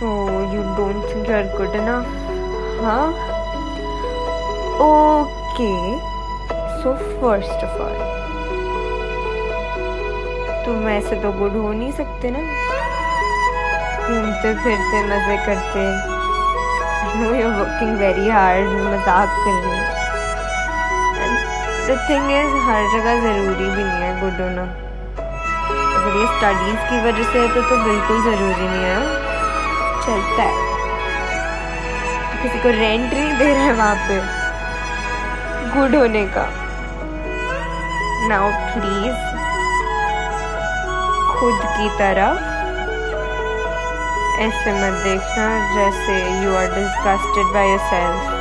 you don't think you're good enough? Huh? Okay. So first of all, तुम ऐसे तो good हो नहीं सकते ना घूमते फिरते मज़े करते no you working very hard मज़ाक कर रही द थिंग इज़ हर जगह ज़रूरी भी नहीं है गुड होना अगर ये स्टडीज़ की वजह से है तो, तो बिल्कुल ज़रूरी नहीं है चलता है। किसी को रेंट नहीं दे रहे वहाँ पे। गुड होने का। नाउ प्लीज़ खुद की तरह ऐसे मत देखना जैसे you are disgusted by yourself